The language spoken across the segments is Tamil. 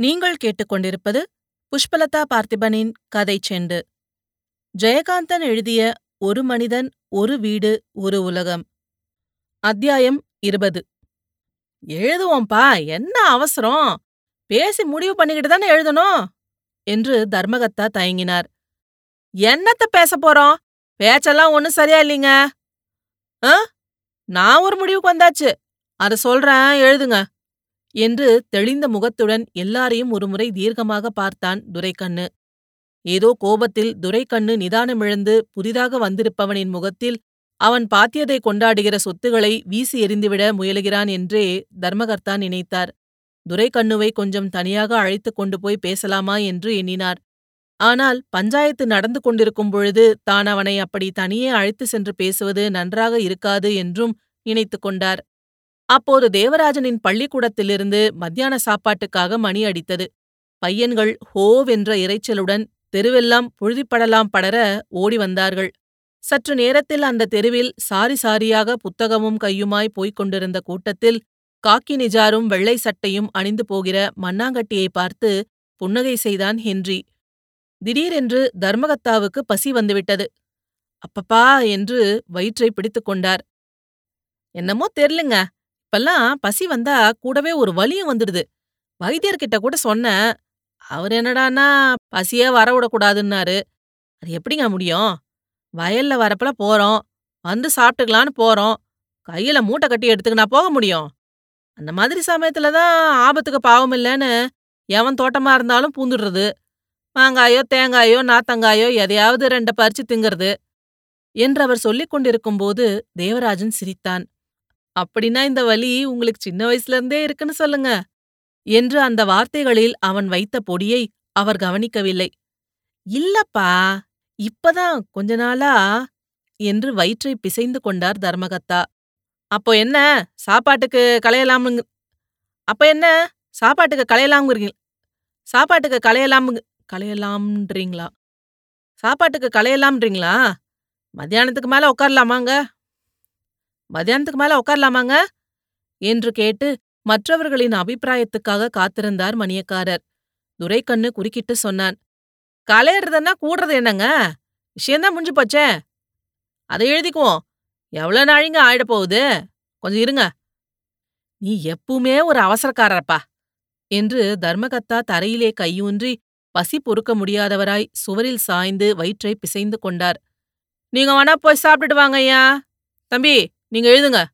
நீங்கள் கேட்டுக்கொண்டிருப்பது புஷ்பலதா பார்த்திபனின் கதை செண்டு. ஜெயகாந்தன் எழுதிய ஒரு மனிதன் ஒரு வீடு ஒரு உலகம் அத்தியாயம் இருபது. எழுதுவோம்பா என்ன அவசரம்? பேசி முடிவு பண்ணிக்கிட்டு தானே எழுதணும்? என்று தர்மகத்தா தயங்கினார். என்னத்த பேச போறோம்? பேச்செல்லாம் ஒன்றும் சரியா இல்லைங்க. ஆ நான் ஒரு முடிவுக்கு வந்தாச்சு. அதை சொல்றேன் எழுதுங்க. என்று தெளிந்த முகத்துடன் எல்லாரையும் ஒருமுறை தீர்க்கமாக பார்த்தான் துரைக்கண்ணு. ஏதோ கோபத்தில் துரைக்கண்ணு நிதானமிழந்து புதிதாக வந்திருப்பவனின் முகத்தில் அவன் பாத்தியதை கொண்டாடுகிற சொத்துகளை வீசி எறிந்துவிட முயலுகிறான் என்றே தர்மகர்த்தா நினைத்தார். துரைக்கண்ணுவை கொஞ்சம் தனியாக அழைத்துக் கொண்டு போய் பேசலாமா என்று எண்ணினார். ஆனால் பஞ்சாயத்து நடந்து கொண்டிருக்கும் பொழுது தான் அவனை அப்படி தனியே அழைத்து சென்று பேசுவது நன்றாக இருக்காது என்றும் நினைத்துக் கொண்டார். அப்போது தேவராஜனின் பள்ளிக்கூடத்திலிருந்து மத்தியான சாப்பாட்டுக்காக மணி அடித்தது. பையன்கள் ஹோவென்ற இரைச்சலுடன் தெருவெல்லாம் புழுதிப்படலாம் படர ஓடி வந்தார்கள். சற்று நேரத்தில் அந்த தெருவில் சாரி சாரியாக புத்தகமும் கையுமாய் போய்க் கொண்டிருந்த கூட்டத்தில் காக்கி நிஜாரும் வெள்ளை சட்டையும் அணிந்து போகிற மண்ணாங்கட்டியை பார்த்து புன்னகை செய்தான் ஹென்றி. திடீரென்று தர்மகத்தாவுக்கு பசி வந்துவிட்டது. அப்பப்பா என்று வயிற்றை பிடித்துக் கொண்டார். என்னமோ தெரிலுங்க இப்பெல்லாம் பசி வந்தா கூடவே ஒரு வலியும் வந்துடுது. வைத்தியர்கிட்ட கூட சொன்னேன். அவர் என்னடான்னா பசியே வரவிடக்கூடாதுன்னாரு. அது எப்படிங்க முடியும்? வயல்ல வரப்பல போறோம். வந்து சாப்பிட்டுக்கலான்னு போறோம். கையில மூட்டை கட்டி எடுத்துக்கினா போக முடியும். அந்த மாதிரி சமயத்துல தான் ஆபத்துக்கு பாவம் இல்லைன்னு எவன் தோட்டமா இருந்தாலும் பூந்துடுறது. மாங்காயோ தேங்காயோ நாத்தங்காயோ எதையாவது ரெண்ட பறிச்சு திங்கிறது. என்று அவர் சொல்லிக் கொண்டிருக்கும்போது தேவராஜன் சிரித்தான். அப்படின்னா இந்த வலி உங்களுக்கு சின்ன வயசுல இருந்தே இருக்குன்னு சொல்லுங்க. என்று அந்த வார்த்தைகளில் அவன் வைத்த பொடியை அவர் கவனிக்கவில்லை. இல்லப்பா இப்பதான் கொஞ்ச நாளா என்று வயிற்றை பிசைந்து கொண்டார் தர்மகத்தா. அப்போ என்ன சாப்பாட்டுக்கு களையலாமுங்க அப்ப என்ன சாப்பாட்டுக்கு களையலாம்ங்கிறீங்க சாப்பாட்டுக்கு களையலாமுங்க களையலாம்ன்றீங்களா? சாப்பாட்டுக்கு களையலாம்ன்றீங்களா? மத்தியானத்துக்கு மேல உட்காரலாமாங்க? மத்தியானத்துக்கு மேல உட்காரலாமாங்க? என்று கேட்டு மற்றவர்களின் அபிப்பிராயத்துக்காக காத்திருந்தார் மணியக்காரர். துரைக்கண்ணு குறுக்கிட்டு சொன்னான் கலையறதுன்னா கூடுறது என்னங்க? விஷயம்தான் முடிஞ்சு போச்சே. அதை எழுதிக்குவோம். எவ்வளோ நாழிங்க ஆயிட போகுது? கொஞ்சம் இருங்க. நீ எப்பவுமே ஒரு அவசரக்காரப்பா என்று தர்மகத்தா தரையிலே கையூன்றி பசி பொறுக்க முடியாதவராய் சுவரில் சாய்ந்து வயிற்றை பிசைந்து கொண்டார். நீங்க வேணா போய் சாப்பிட்டுட்டு வாங்க ஐயா. தம்பி நீங்க எழுதுங்க.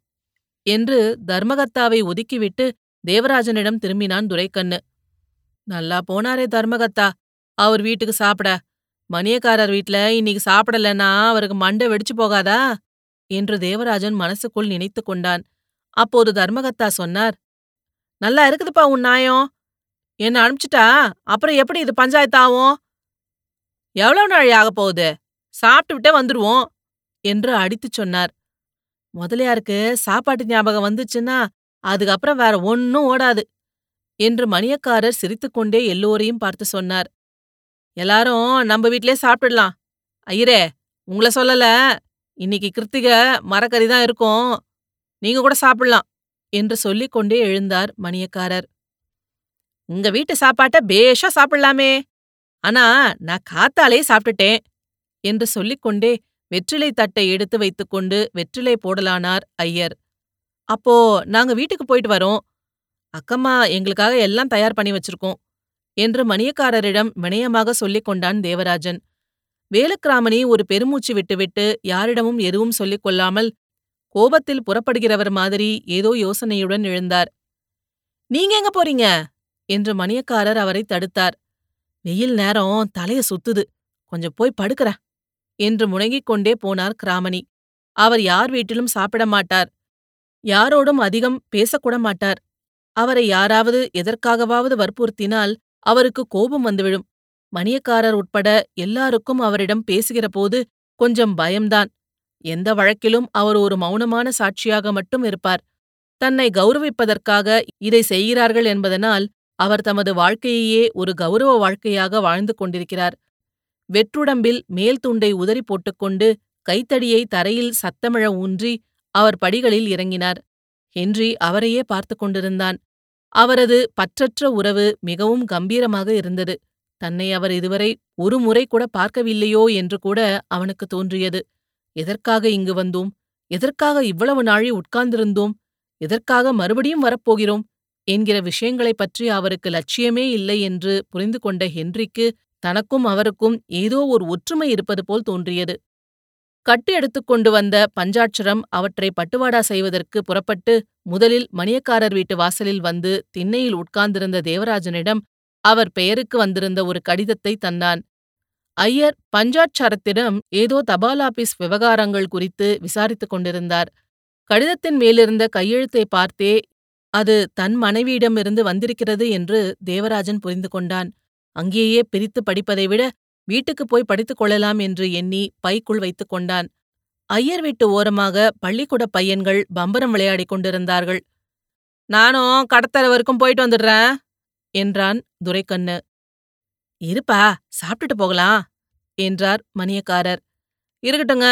என்று தர்மகத்தாவை ஒதுக்கிவிட்டு தேவராஜனிடம் திரும்பினான் துரைக்கண்ணு. நல்லா போனாரே தர்மகத்தா அவர் வீட்டுக்கு சாப்பிட. மணியக்காரர் வீட்ல இன்னைக்கு சாப்பிடலன்னா அவருக்கு மண்டை வெடிச்சு போகாதா? என்று தேவராஜன் மனசுக்குள் நினைத்து கொண்டான். அப்போது தர்மகத்தா சொன்னார் நல்லா இருக்குதுப்பா உன் நாயம். என்ன அனுப்பிச்சிட்டா? அப்புறம் எப்படி இது பஞ்சாயத்தாவும் எவ்வளவு நாழி ஆகப் போகுது? சாப்பிட்டு விட்டே வந்துருவோம். என்று அடித்துச் சொன்னார். முதலியாருக்கு சாப்பாட்டு ஞாபகம் வந்துச்சுன்னா அதுக்கப்புறம் வேற ஒன்னும் ஓடாது என்று மணியக்காரர் சிரித்துக்கொண்டே எல்லோரையும் பார்த்து சொன்னார். எல்லாரும் நம்ம வீட்லயே சாப்பிடலாம். ஐயரே உங்கள சொல்லல. இன்னைக்கு கிருத்திக மரக்கறி தான் இருக்கும். நீங்க கூட சாப்பிடலாம் என்று சொல்லிக் கொண்டே எழுந்தார் மணியக்காரர். உங்க வீட்டு சாப்பாட்ட பேஷா சாப்பிடலாமே. ஆனா நான் காத்தாலே சாப்பிட்டுட்டேன் என்று சொல்லிக்கொண்டே வெற்றிலை தட்டை எடுத்து வைத்துக்கொண்டு வெற்றிலை போடலானார் ஐயர். அப்போ நாங்க வீட்டுக்கு போயிட்டு வரோம். அக்கம்மா எங்களுக்காக எல்லாம் தயார் பண்ணி வச்சிருக்கோம் என்று மணியக்காரரிடம் வினயமாக சொல்லிக் கொண்டான் தேவராஜன். வேலுக்கிராமணி ஒரு பெருமூச்சு விட்டுவிட்டு யாரிடமும் எதுவும் சொல்லிக் கொள்ளாமல் கோபத்தில் புறப்படுகிறவர் மாதிரி ஏதோ யோசனையுடன் எழுந்தார். நீங்க எங்க போறீங்க? என்று மணியக்காரர் அவரை தடுத்தார். வெயில் நேரம் தலைய சுத்துது. கொஞ்சம் போய் படுக்கிறேன். என்று முணங்கிக் கொண்டே போனார் கிராமணி. அவர் யார் வீட்டிலும் சாப்பிட மாட்டார். யாரோடும் அதிகம் பேசக்கூட மாட்டார். அவரை யாராவது எதற்காகவாவது வற்புறுத்தினால் அவருக்கு கோபம் வந்துவிடும். மணியக்காரர் உட்பட எல்லாருக்கும் அவரிடம் பேசுகிற போது கொஞ்சம் பயம்தான். எந்த வழக்கிலும் அவர் ஒரு மௌனமான சாட்சியாக மட்டும் இருப்பார். தன்னை கௌரவிப்பதற்காக இதை செய்கிறார்கள் என்பதனால் அவர் தமது வாழ்க்கையையே ஒரு கௌரவ வாழ்க்கையாக வாழ்ந்து கொண்டிருக்கிறார். வெற்றுடம்பில் மேல் துண்டை உதறி போட்டுக்கொண்டு கைத்தடியை தரையில் சத்தமிழ ஊன்றி அவர் படிகளில் இறங்கினார். ஹென்றி அவரையே பார்த்து கொண்டிருந்தான். அவரது பற்றற்ற உறவு மிகவும் கம்பீரமாக இருந்தது. தன்னை அவர் இதுவரை ஒரு முறை கூட பார்க்கவில்லையோ என்று கூட அவனுக்கு தோன்றியது. எதற்காக இங்கு வந்தோம்? எதற்காக இவ்வளவு நாழி உட்கார்ந்திருந்தோம்? எதற்காக மறுபடியும் வரப்போகிறோம்? என்கிற விஷயங்களைப் பற்றி அவருக்கு லட்சியமே இல்லை என்று புரிந்து கொண்ட ஹென்றிக்கு தனக்கும் அவருக்கும் ஏதோ ஒரு ஒற்றுமை இருப்பது போல் தோன்றியது. கட்டு எடுத்துக்கொண்டு வந்த பஞ்சாட்சரம் அவற்றை பட்டுவாடா செய்வதற்கு புறப்பட்டு முதலில் மணியக்காரர் வீட்டு வாசலில் வந்து திண்ணையில் உட்கார்ந்திருந்த தேவராஜனிடம் அவர் பெயருக்கு வந்திருந்த ஒரு கடிதத்தை தந்தான். ஐயர் பஞ்சாட்சரத்திடம் ஏதோ தபால் ஆபீஸ் விவகாரங்கள் குறித்து விசாரித்துக் கொண்டிருந்தார். கடிதத்தின் மேலிருந்த கையெழுத்தை பார்த்தே அது தன் மனைவியிடமிருந்து வந்திருக்கிறது என்று தேவராஜன் புரிந்து கொண்டான். அங்கேயே பிரித்து படிப்பதை விட வீட்டுக்குப் போய் படித்துக் கொள்ளலாம் என்று எண்ணி பைக்குள் வைத்துக் கொண்டான். ஐயர் வீட்டு ஓரமாக பள்ளிக்கூட பையன்கள் பம்பரம் விளையாடிக் கொண்டிருந்தார்கள். நானும் கடத்தர வரைக்கும் போயிட்டு வந்துடுறேன் என்றான் துரைக்கண்ணு. இருப்பா சாப்பிட்டுட்டு போகலாம் என்றார் மணியக்காரர். இருக்கட்டுங்க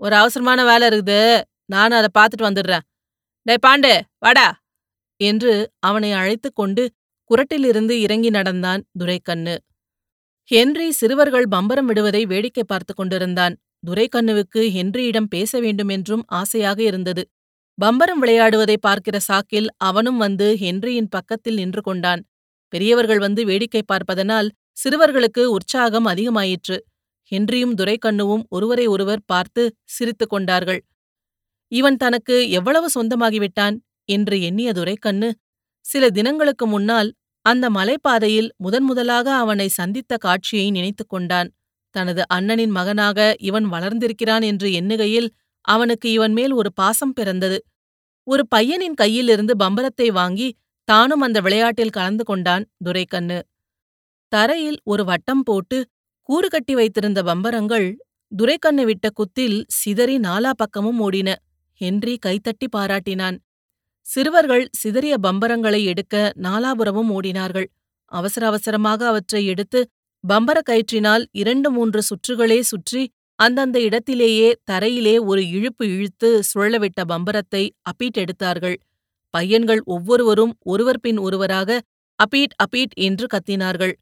ஒரு அவசரமான வேலை இருக்குது. நானும் அதை பார்த்துட்டு வந்துடுறேன். டே பாண்டு வாடா என்று அவனை அழைத்துக் கொண்டு குரட்டிலிருந்து இறங்கி நடந்தான் துரைக்கண்ணு. ஹென்றி சிறுவர்கள் பம்பரம் விடுவதை வேடிக்கை பார்த்துக் கொண்டிருந்தான். துரைக்கண்ணுவுக்கு ஹென்ரியிடம் பேச வேண்டுமென்றும் ஆசையாக இருந்தது. பம்பரம் விளையாடுவதை பார்க்கிற சாக்கில் அவனும் வந்து ஹென்ரியின் பக்கத்தில் நின்று கொண்டான். பெரியவர்கள் வந்து வேடிக்கை பார்ப்பதனால் சிறுவர்களுக்கு உற்சாகம் அதிகமாயிற்று. ஹென்ரியும் துரைக்கண்ணுவும் ஒருவரை ஒருவர் பார்த்து சிரித்துக் கொண்டார்கள். இவன் தனக்கு எவ்வளவு சொந்தமாகிவிட்டான்? என்று எண்ணிய துரைக்கண்ணு சில தினங்களுக்கு முன்னால் அந்த மலைப்பாதையில் முதன்முதலாக அவனை சந்தித்த காட்சியை நினைத்துக் கொண்டான். தனது அண்ணனின் மகனாக இவன் வளர்ந்திருக்கிறான் என்று எண்ணுகையில் அவனுக்கு இவன் மேல் ஒரு பாசம் பிறந்தது. ஒரு பையனின் கையிலிருந்து பம்பரத்தை வாங்கி தானும் அந்த விளையாட்டில் கலந்து கொண்டான் துரைக்கண்ணு. தரையில் ஒரு வட்டம் போட்டு கூறு கட்டி வைத்திருந்த பம்பரங்கள் துரைக்கண்ணு விட்ட குத்தில் சிதறி நாலா பக்கமும் ஓடின. ஹென்றி கைத்தட்டி பாராட்டினான். சிறுவர்கள் சிதறிய பம்பரங்களை எடுக்க நாலாபுரமும் ஓடினார்கள். அவசர அவசரமாக அவற்றை எடுத்து பம்பர கயிற்றினால் இரண்டு மூன்று சுற்றுகளே சுற்றி அந்தந்த இடத்திலேயே தரையிலே ஒரு இழுப்பு இழுத்து சுழலவிட்ட பம்பரத்தை அப்பீட் எடுத்தார்கள். பையன்கள் ஒவ்வொருவரும் ஒருவர் பின் ஒருவராக அப்பீட் அப்பீட் என்று கத்தினார்கள்.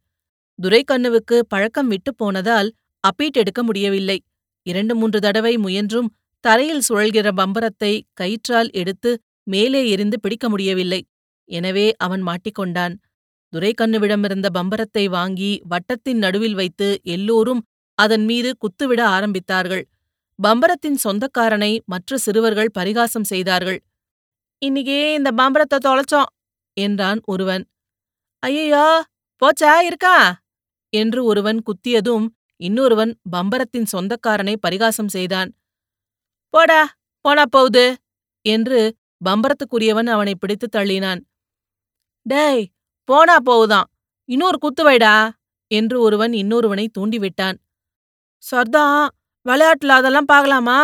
துரைக்கண்ணுவுக்கு பழக்கம் விட்டுப் போனதால் அப்பீட் எடுக்க முடியவில்லை. இரண்டு மூன்று தடவை முயன்றும் தரையில் சுழல்கிற பம்பரத்தை கயிற்றால் எடுத்து மேலே எரிந்து பிடிக்க முடியவில்லை. எனவே அவன் மாட்டிக்கொண்டான். துரைக்கண்ணுவிடமிருந்த பம்பரத்தை வாங்கி வட்டத்தின் நடுவில் வைத்து எல்லோரும் அதன் மீது குத்துவிட ஆரம்பித்தார்கள். பம்பரத்தின் சொந்தக்காரனை மற்ற சிறுவர்கள் பரிகாசம் செய்தார்கள். இன்னிக்கே இந்த பம்பரத்தை தொலைச்சோம் என்றான் ஒருவன். ஐயையோ போச்சா இருக்கா? என்று ஒருவன் குத்தியதும் இன்னொருவன் பம்பரத்தின் சொந்தக்காரனை பரிகாசம் செய்தான். போடா போனா போகுது என்று பம்பரத்துக்குரியவன் அவனை பிடித்து தள்ளினான். டேய் போனா போகுதான் இன்னொரு குத்து வைடா. என்று ஒருவன் இன்னொருவனை தூண்டிவிட்டான். சர்தான் விளையாட்டுல அதெல்லாம் பார்க்கலாமா?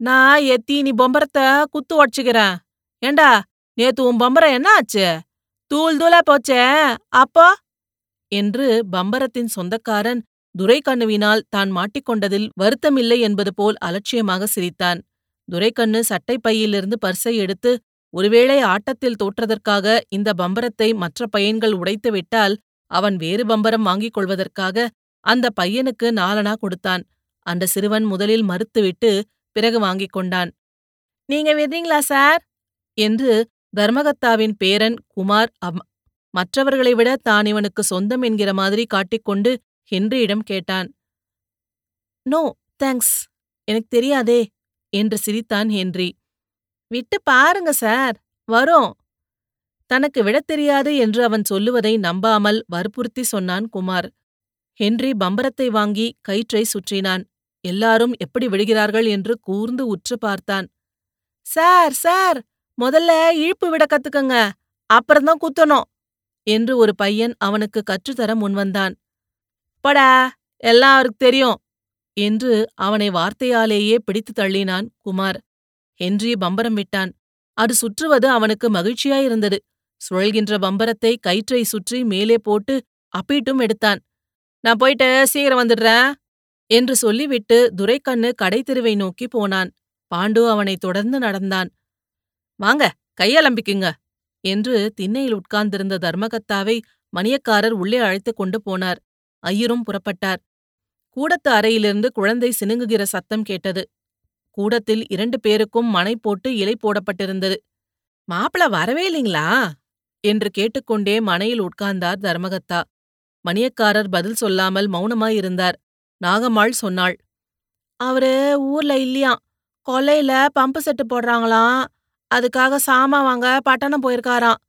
நான் எத்தி நீ பொம்பரத்தை குத்து உடச்சுக்கிறேன். ஏண்டா நேத்து உன் பம்பரம் என்ன ஆச்சு? தூள் தூளா போச்சே அப்போ? என்று பம்பரத்தின் சொந்தக்காரன் துரைக்கண்ணுவினால் தான் மாட்டிக்கொண்டதில் வருத்தமில்லை என்பது போல் அலட்சியமாக சிரித்தான். துரைக்கண்ணு சட்டை பையிலிருந்து பர்ஸை எடுத்து ஒருவேளை ஆட்டத்தில் தோற்றதற்காக இந்த பம்பரத்தை மற்ற பையன்கள் உடைத்து விட்டால் அவன் வேறு பம்பரம் வாங்கிக் கொள்வதற்காக அந்த பையனுக்கு நாலனா கொடுத்தான். அந்த சிறுவன் முதலில் மறுத்துவிட்டு பிறகு வாங்கிக் கொண்டான். நீங்க விடுறீங்களா சார்? என்று தர்மகத்தாவின் பேரன் குமார் அம்- மற்றவர்களை விட தான் இவனுக்கு சொந்தம் என்கிற மாதிரி காட்டிக்கொண்டு ஹென்ரியிடம் கேட்டான். No thanks. எனக்கு தெரியாதே. என்று சிரித்தான் ஹென்றி. விட்டு பாருங்க சார். வரும். தனக்கு விடத் தெரியாது என்று அவன் சொல்லுவதை நம்பாமல் வற்புறுத்தி சொன்னான் குமார். ஹென்றி பம்பரத்தை வாங்கி கயிற்றை சுற்றினான். எல்லாரும் எப்படி விடுகிறார்கள்? என்று கூர்ந்து உற்று பார்த்தான். Sir sir. முதல்ல இழுப்பு விட கத்துக்கங்க. அப்புறம்தான் குத்தணும். என்று ஒரு பையன் அவனுக்கு கற்றுத்தர முன்வந்தான். படா. எல்லாம் அவருக்கு தெரியும். என்று அவனை வார்த்தையாலேயே பிடித்து தள்ளினான் குமார். ஹென்றி பம்பரம் விட்டான். அது சுற்றுவது அவனுக்கு மகிழ்ச்சியாயிருந்தது. சுழல்கின்ற பம்பரத்தை கயிற்றை சுற்றி மேலே போட்டு அப்பீட்டும் எடுத்தான். நான் போயிட்டு சீக்கிரம் வந்துடுறேன் என்று சொல்லிவிட்டு துரைக்கண்ணு கடைத்தெருவை நோக்கி போனான். பாண்டு அவனை தொடர்ந்து நடந்தான். வாங்க கையலம்பிக்குங்க என்று திண்ணையில் உட்கார்ந்திருந்த தர்மகத்தாவை மணியக்காரர் உள்ளே அழைத்துக் கொண்டு போனார். ஐயரும் புறப்பட்டார். கூடத்து அறையிலிருந்து குழந்தை சினுங்குகிற சத்தம் கேட்டது. கூடத்தில் இரண்டு பேருக்கும் மனை போட்டு இலை போடப்பட்டிருந்தது. மாப்பிள வரவே இல்லைங்களா? என்று கேட்டுக்கொண்டே மனையில் உட்கார்ந்தார் தர்மகத்தா. மணியக்காரர் பதில் சொல்லாமல் மௌனமாயிருந்தார் நாகம்மாள் சொன்னாள் அவரு ஊர்ல இல்லையாம் கொல்லையில பம்பு செட்டு போடுறாங்களாம். அதுக்காக சாமா வாங்க பட்டணம் போயிருக்காராம்.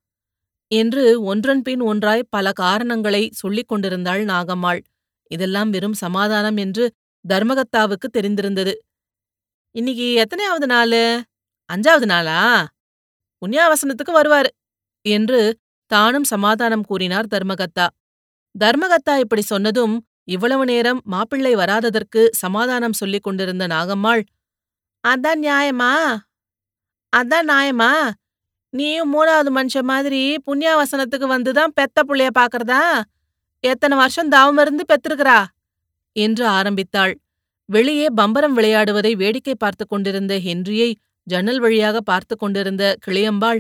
என்று ஒன்றன் பின் ஒன்றாய் பல காரணங்களை சொல்லிக் கொண்டிருந்தாள் நாகம்மாள். இதெல்லாம் வெறும் சமாதானம் என்று தர்மகத்தாவுக்கு தெரிந்திருந்தது. இன்னைக்கு எத்தனையாவது நாளு? அஞ்சாவது நாளா? புண்ணியாவசனத்துக்கு வருவாரு என்று தானும் சமாதானம் கூறினார் தர்மகத்தா தர்மகத்தா இப்படி சொன்னதும் இவ்வளவு நேரம் மாப்பிள்ளை வராததற்கு சமாதானம் சொல்லிக் கொண்டிருந்த நாகம்மாள் அதான் நியாயமா? அதான் நியாயமா? நீயும் மூணாவது மனுஷ மாதிரி புண்ணியாவசனத்துக்கு வந்துதான் பெத்த புள்ளைய பாக்குறதா? எத்தனை வருஷம் தாவம் இருந்து பெத்திருக்கிறா என்று ஆரம்பித்தாள். வெளியே பம்பரம் விளையாடுவதை வேடிக்கை பார்த்து கொண்டிருந்த ஹென்ரியை ஜன்னல் வழியாக பார்த்து கொண்டிருந்த கிளியம்பாள்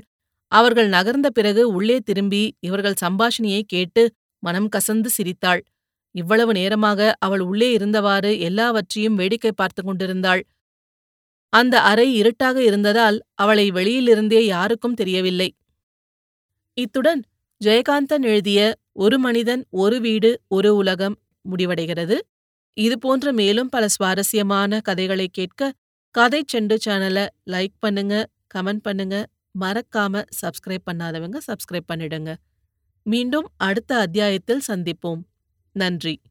அவர்கள் நகர்ந்த பிறகு உள்ளே திரும்பி இவர்கள் சம்பாஷணியை கேட்டு மனம் கசந்து சிரித்தாள். இவ்வளவு நேரமாக அவள் உள்ளே இருந்தவாறு எல்லாவற்றையும் வேடிக்கை பார்த்து கொண்டிருந்தாள். அந்த அறை இருட்டாக இருந்ததால் அவளை வெளியிலிருந்தே யாருக்கும் தெரியவில்லை. இத்துடன் ஜெயகாந்தன் எழுதிய ஒரு மனிதன் ஒரு வீடு ஒரு உலகம் முடிவடைகிறது. இதுபோன்ற மேலும் பல சுவாரஸ்யமான கதைகளை கேட்க கதை செண்டு சேனலை லைக் பண்ணுங்க கமெண்ட் பண்ணுங்க. மறக்காம சப்ஸ்கிரைப் பண்ணாதவங்க சப்ஸ்கிரைப் பண்ணிடுங்க. மீண்டும் அடுத்த அத்தியாயத்தில் சந்திப்போம். நன்றி.